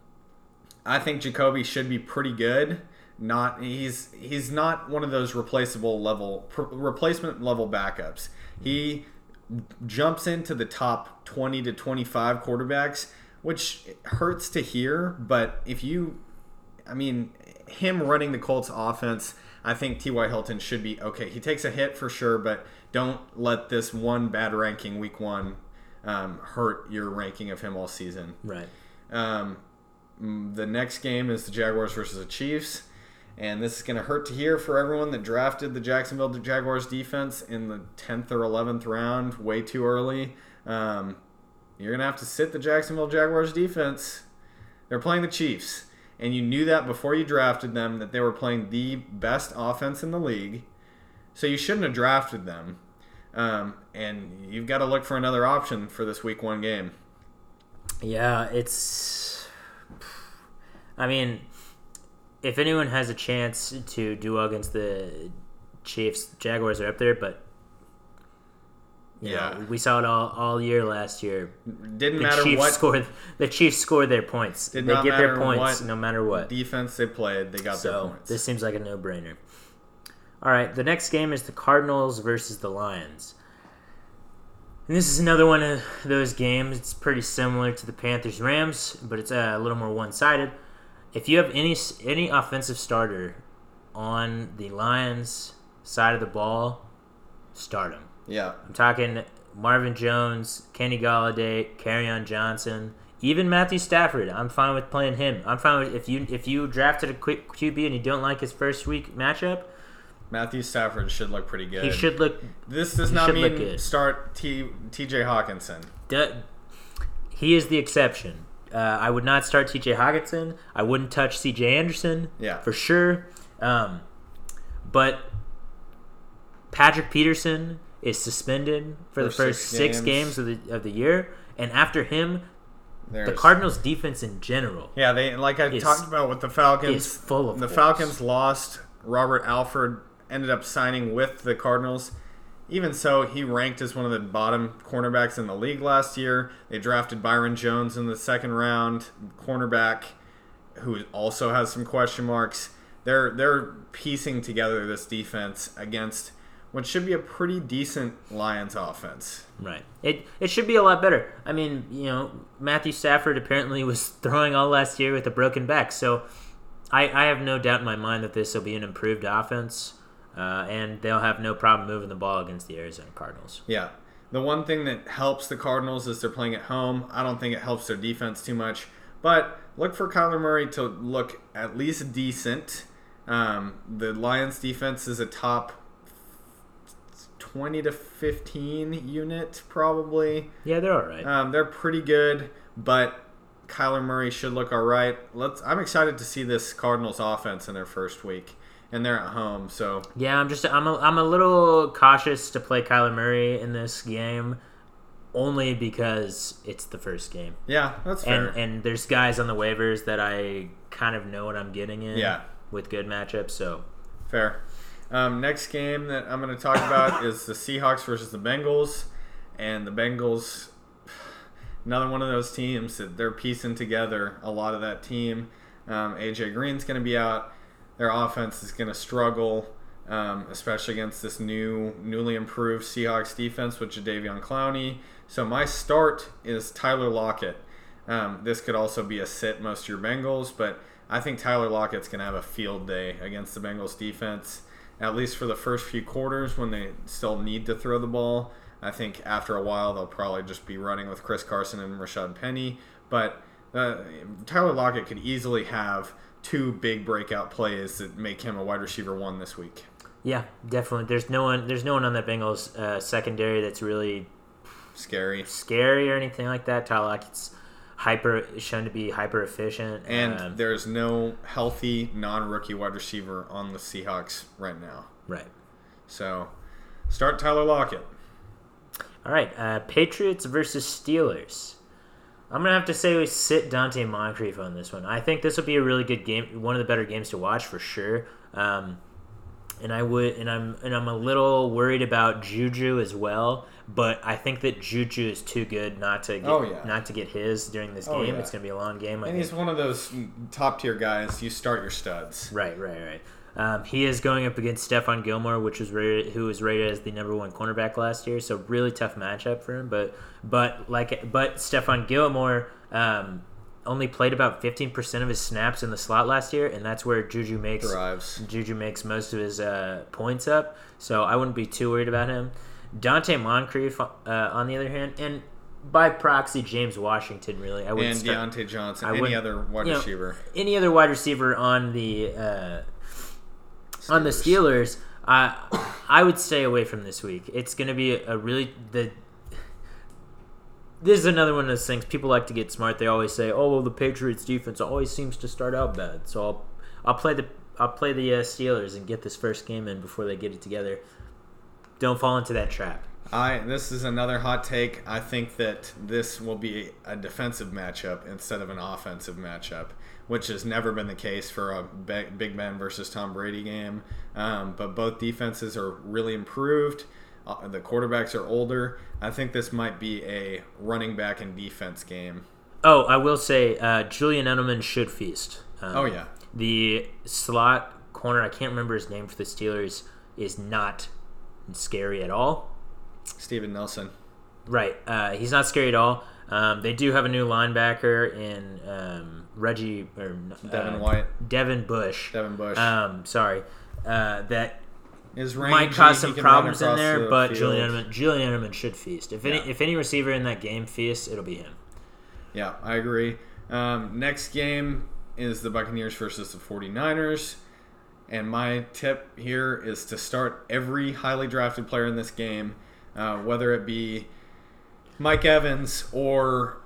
I think Jacoby should be pretty good. Not he's he's not one of those replaceable level pr- replacement level backups. He jumps into the top 20 to 25 quarterbacks, which hurts to hear, but if you I mean, him running the Colts offense, I think T.Y. Hilton should be okay. He takes a hit for sure, but don't let this one bad ranking week one um, hurt your ranking of him all season. Right. Um, the next game is the Jaguars versus the Chiefs. And this is going to hurt to hear for everyone that drafted the Jacksonville Jaguars defense in the 10th or 11th round way too early. Um, you're going to have to sit the Jacksonville Jaguars defense. They're playing the Chiefs. And you knew that before you drafted them, that they were playing the best offense in the league. So you shouldn't have drafted them. Um, and you've got to look for another option for this week one game. Yeah, it's. I mean, if anyone has a chance to do well against the Chiefs, Jaguars are up there, but. You Yeah. know, we saw it all, all year last year. Didn't The matter Chiefs what score. The Chiefs score their points. Did they get their points no matter what. defense they played, they got their So points. this seems like a no-brainer. All right, the next game is the Cardinals versus the Lions. And this is another one of those games. It's pretty similar to the Panthers Rams, but it's uh, a little more one-sided. If you have any any offensive starter on the Lions side of the ball, start him. Yeah, I'm talking Marvin Jones, Kenny Golladay, Kerryon Johnson, even Matthew Stafford. I'm fine with playing him. I'm fine with if you if you drafted a quick QB and you don't like his first week matchup, Matthew Stafford should look pretty good. he should look. This does not mean start T, T.J. Hockenson. du- He is the exception. Uh, I would not start T.J. Hockenson. I wouldn't touch C.J. Anderson. Yeah. for sure. Um, but Patrick Peterson is suspended for, the first six six games. games of the of the year, and after him, the Cardinals' defense in general Yeah, they like I is- talked about with the Falcons. full of the holes. Falcons lost. Robert Alford ended up signing with the Cardinals. Even so, he ranked as one of the bottom cornerbacks in the league last year. They drafted Byron Jones in the second round, cornerback, who also has some question marks. They're they're piecing together this defense against what should be a pretty decent Lions offense. Right. It it should be a lot better. I mean, you know, Matthew Stafford apparently was throwing all last year with a broken back, so I, I have no doubt in my mind that this will be an improved offense, uh, and they'll have no problem moving the ball against the Arizona Cardinals. Yeah. The one thing that helps the Cardinals is they're playing at home. I don't think it helps their defense too much. But look for Kyler Murray to look at least decent. Um, the Lions defense is a top 20 to 15 unit, probably. Yeah, they're all right. Um, they're pretty good, but Kyler Murray should look all right. Let's. I'm excited to see this Cardinals offense in their first week, and they're at home. So yeah, I'm just I'm a, I'm a little cautious to play Kyler Murray in this game, only because it's the first game, yeah, that's fair. and and there's guys on the waivers that I kind of know what I'm getting in. Yeah. With good matchups, so Fair. Um, next game that I'm going to talk about is the Seahawks versus the Bengals, and the Bengals. Another one of those teams that they're piecing together a lot of that team. Um, AJ Green's going to be out. Their offense is going to struggle, um, especially against this new, newly improved Seahawks defense with Jadeveon Clowney. So my start is Tyler Lockett. Um, this could also be a sit most of your Bengals, but I think Tyler Lockett's going to have a field day against the Bengals defense, at least for the first few quarters when they still need to throw the ball. I think after a while they'll probably just be running with Chris Carson and Rashaad Penny, but uh, Tyler Lockett could easily have two big breakout plays that make him a wide receiver one this week. Yeah, definitely. There's no one. There's no one on that Bengals uh, secondary that's really Scary. scary or anything like that. Tyler Lockett's hyper shown to be hyper efficient. And um, there's no healthy non rookie wide receiver on the Seahawks right now. right. So start Tyler Lockett. All right. Uh, Patriots versus Steelers. I'm gonna have to say we sit Donte Moncrief on this one. I think this will be a really good game, one of the better games to watch for sure. Um, and I would, and I'm, and I'm a little worried about Juju as well. But I think that Juju is too good not to get, Oh, yeah. not to get his during this Oh, game. yeah. It's gonna be a long game. I And think. he's one of those top tier guys. You start your studs. Right, right, right. Um, he is going up against Stephon Gilmore, which was rated, who was rated as the number one cornerback last year. So really tough matchup for him. But but like but Stephon Gilmore um, only played about fifteen percent of his snaps in the slot last year, and that's where Juju makes Thrives. Juju makes most of his uh, points up. So I wouldn't be too worried about him. Donte Moncrief, uh, on the other hand, and by proxy James Washington. Really, I wouldn't And start- Diontae Johnson, I any other wide you know, receiver. any other wide receiver on the uh, on the Steelers, I I would stay away from this week. It's going to be a, a really the. This is another one of those things. People like to get smart. They always say, "Oh, well, the Patriots defense always seems to start out bad." So I'll I'll play the I'll play the uh, Steelers and get this first game in before they get it together. Don't fall into that trap. I this is another hot take. I think that this will be a defensive matchup instead of an offensive matchup, which has never been the case for a Big Ben versus Tom Brady game. Um, but both defenses are really improved. Uh, the quarterbacks are older. I think this might be a running back and defense game. Oh, I will say, uh, Julian Edelman should feast. Um, Oh yeah, The slot corner, I can't remember his name for the Steelers, is not scary at all. Steven Nelson. Right. Uh, he's not scary at all. Um, they do have a new linebacker in um, Reggie or Devin uh, White, Devin Bush. Devin Bush. Um, sorry. Uh, that Is rangy, might cause some problems in there, the but field. Julian Edelman, Julian Edelman should feast. If any Yeah. if any receiver in that game feasts, it'll be him. Yeah, I agree. Um, next game is the Buccaneers versus the 49ers. And my tip here is to start every highly drafted player in this game, uh, whether it be Mike Evans or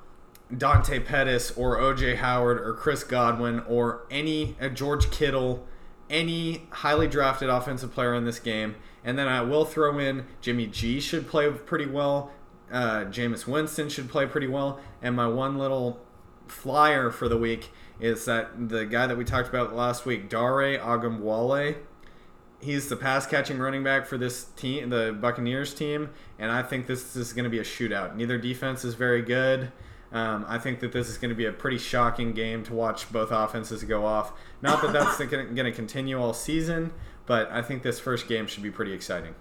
Dante Pettis or OJ Howard or Chris Godwin or any uh, George Kittle. any highly drafted offensive player in this game. And then I will throw in Jimmy G should play pretty well. Uh, Jameis Winston should play pretty well. And my one little flyer for the week is that the guy that we talked about last week, Dare Ogunbowale, he's the pass catching running back for this team, the Buccaneers team, and I think this is going to be a shootout. Neither defense is very good. Um, I think that this is going to be a pretty shocking game to watch both offenses go off. Not that that's going to continue all season, but I think this first game should be pretty exciting.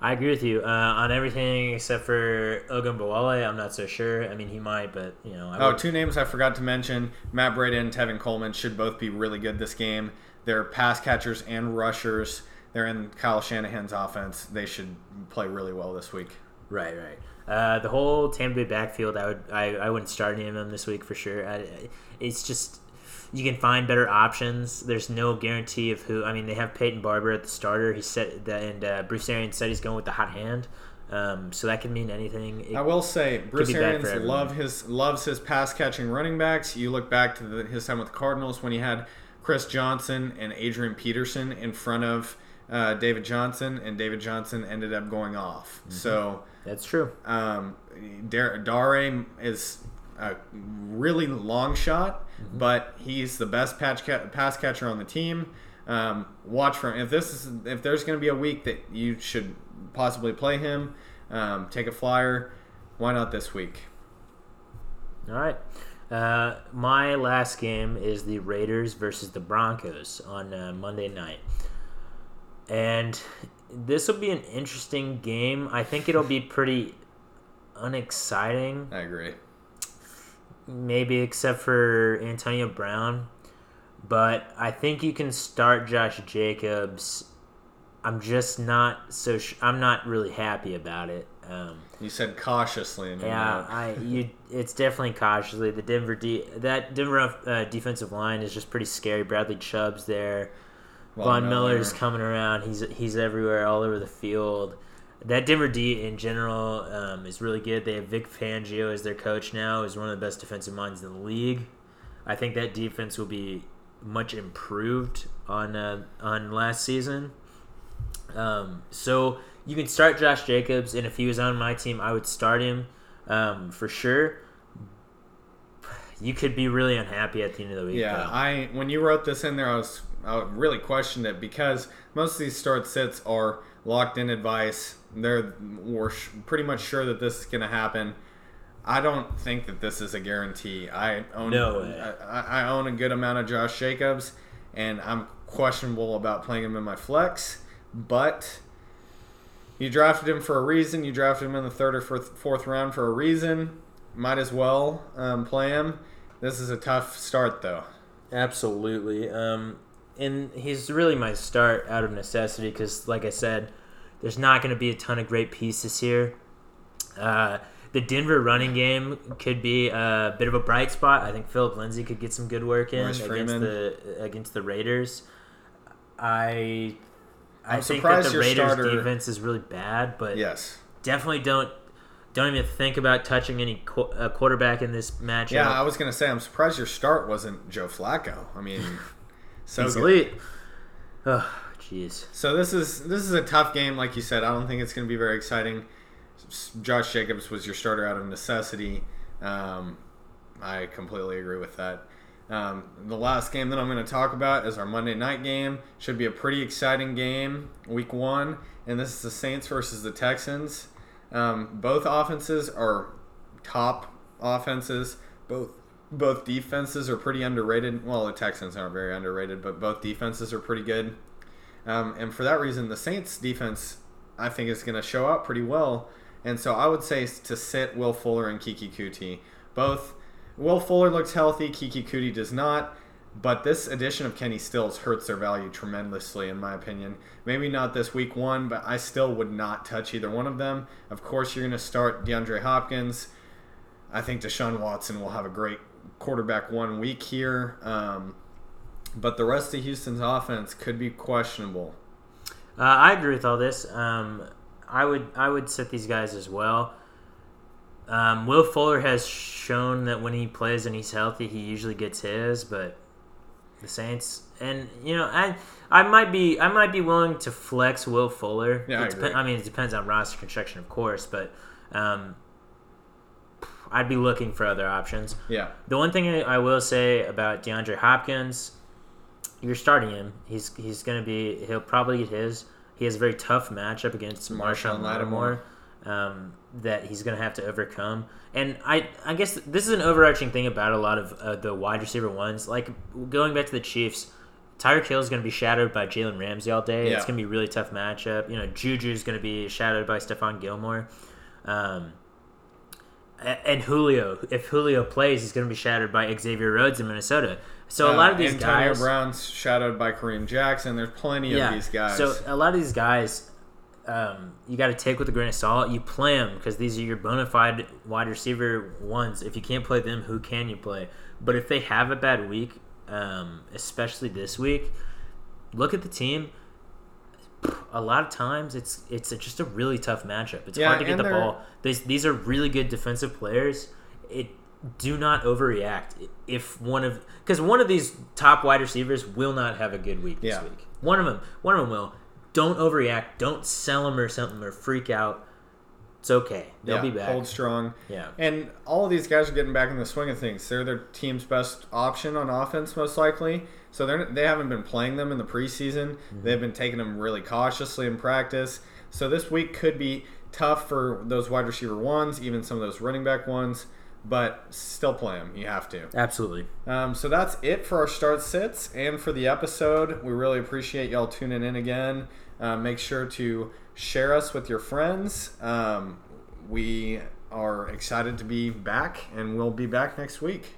I agree with you uh, on everything except for Ogunbowale. I'm not so sure. I mean, he might, but you know. I oh, two names I forgot to mention: Matt Breida and Tevin Coleman should both be really good this game. They're pass catchers and rushers. They're in Kyle Shanahan's offense. They should play really well this week. Right, right. Uh, the whole Tampa Bay backfield, I would, I, I wouldn't start any of them this week for sure. I, it's just you can find better options. There's no guarantee of who. I mean, they have Peyton Barber at the starter. He said that, and uh, Bruce Arians said he's going with the hot hand. Um, so that could mean anything. It I will say Bruce Arians love his loves his pass catching running backs. You look back to the, his time with the Cardinals when he had Chris Johnson and Adrian Peterson in front of uh, David Johnson, and David Johnson ended up going off. Mm-hmm. So that's true. Um, Dare is a really long shot, mm-hmm. but he's the best patch ca- pass catcher on the team. Um, watch for him. If this is if there's going to be a week that you should possibly play him, um, take a flyer. Why not this week? All right. Uh, my last game is the Raiders versus the Broncos on uh, Monday night. And this will be an interesting game. I think it'll be pretty unexciting. I agree. Maybe except for Antonio Brown. But I think you can start Josh Jacobs. I'm just not so. Sh- I'm not really happy about it. Um, you said cautiously. yeah, I you. It's definitely cautiously. The Denver de- that Denver uh, defensive line is just pretty scary. Bradley Chubb's there. Von Miller's coming around. He's he's everywhere, all over the field. That Denver D in general um, is really good. They have Vic Fangio as their coach now. Is one of the best defensive minds in the league. I think that defense will be much improved on uh, on last season. Um, so you can start Josh Jacobs, and if he was on my team, I would start him um, for sure. You could be really unhappy at the end of the week. Yeah, though. I when you wrote this in there, I was I really questioned it because most of these start sits are locked in advice. They're we're pretty much sure that this is going to happen. I don't think that this is a guarantee. I own no I, I, own a good amount of Josh Jacobs, and I'm questionable about playing him in my flex. But you drafted him for a reason. You drafted him in the third or fourth, fourth round for a reason. Might as well um, play him. This is a tough start, though. Absolutely. Um, and he's really my start out of necessity because, like I said, there's not going to be a ton of great pieces here. Uh, the Denver running game could be a bit of a bright spot. I think Philip Lindsay could get some good work in against the against the Raiders. I I I'm think that the Raiders starter... defense is really bad, but yes, definitely don't don't even think about touching any qu- uh, quarterback in this matchup. Yeah, I was gonna say I'm surprised your start wasn't Joe Flacco. I mean. So He's good. elite. Oh, jeez. So this is this is a tough game, like you said. I don't think it's going to be very exciting. Josh Jacobs was your starter out of necessity. Um, I completely agree with that. Um, the last game that I'm going to talk about is our Monday night game. Should be a pretty exciting game, week one, and this is the Saints versus the Texans. Um, both offenses are top offenses. Both both defenses are pretty underrated. Well, the Texans aren't very underrated, but both defenses are pretty good. Um, and for that reason, the Saints defense, I think, is going to show up pretty well. And so I would say to sit Will Fuller and Keke Coutee. Both Will Fuller looks healthy, Keke Coutee does not. But this addition of Kenny Stills hurts their value tremendously, in my opinion. Maybe not this week one, but I still would not touch either one of them. Of course, you're going to start DeAndre Hopkins. I think Deshaun Watson will have a great quarterback one week here. Um, but the rest of Houston's offense could be questionable. Uh, I agree with all this. Um, I would I would set these guys as well. Um, Will Fuller has shown that when he plays and he's healthy, he usually gets his. But the Saints, and you know, I I might be I might be willing to flex Will Fuller. Yeah, I agree. I mean, it depends on roster construction, of course, but um, I'd be looking for other options. Yeah. The one thing I will say about DeAndre Hopkins, you're starting him. He's he's gonna be. He'll probably get his. He has a very tough matchup against Marshon Marshon Lattimore. Lattimore. Um, that he's gonna have to overcome, and I I guess this is an overarching thing about a lot of uh, the wide receiver ones. Like going back to the Chiefs, Tyreek Hill is going to be shadowed by Jalen Ramsey all day. Yeah. It's going to be a really tough matchup. You know, Juju is going to be shadowed by Stephon Gilmore. Um, and Julio, if Julio plays, he's going to be shadowed by Xavier Rhodes in Minnesota. So a lot of Uh, these Antonio guys, Brown's shadowed by Kareem Jackson. There's plenty of these guys. So a lot of these guys, um, you got to take with a grain of salt. You play them because these are your bona fide wide receiver ones. If you can't play them, who can you play? But if they have a bad week, um, especially this week, look at the team. A lot of times, it's it's a, just a really tough matchup. It's Yeah, hard to get the ball. These these are really good defensive players. It do not overreact if one of because one of these top wide receivers will not have a good week this Yeah. week. One of them, one of them will. Don't overreact. Don't sell them or something or freak out. It's okay. They'll yeah, be back. Hold strong. Yeah. And all of these guys are getting back in the swing of things. They're their team's best option on offense, most likely. So they're they haven't been playing them in the preseason. Mm-hmm. They've been taking them really cautiously in practice. So this week could be tough for those wide receiver ones, even some of those running back ones. But still play them. You have to. Absolutely. Um, so that's it for our start sits and for the episode. We really appreciate y'all tuning in again. Uh, make sure to share us with your friends. Um, we are excited to be back, and we'll be back next week.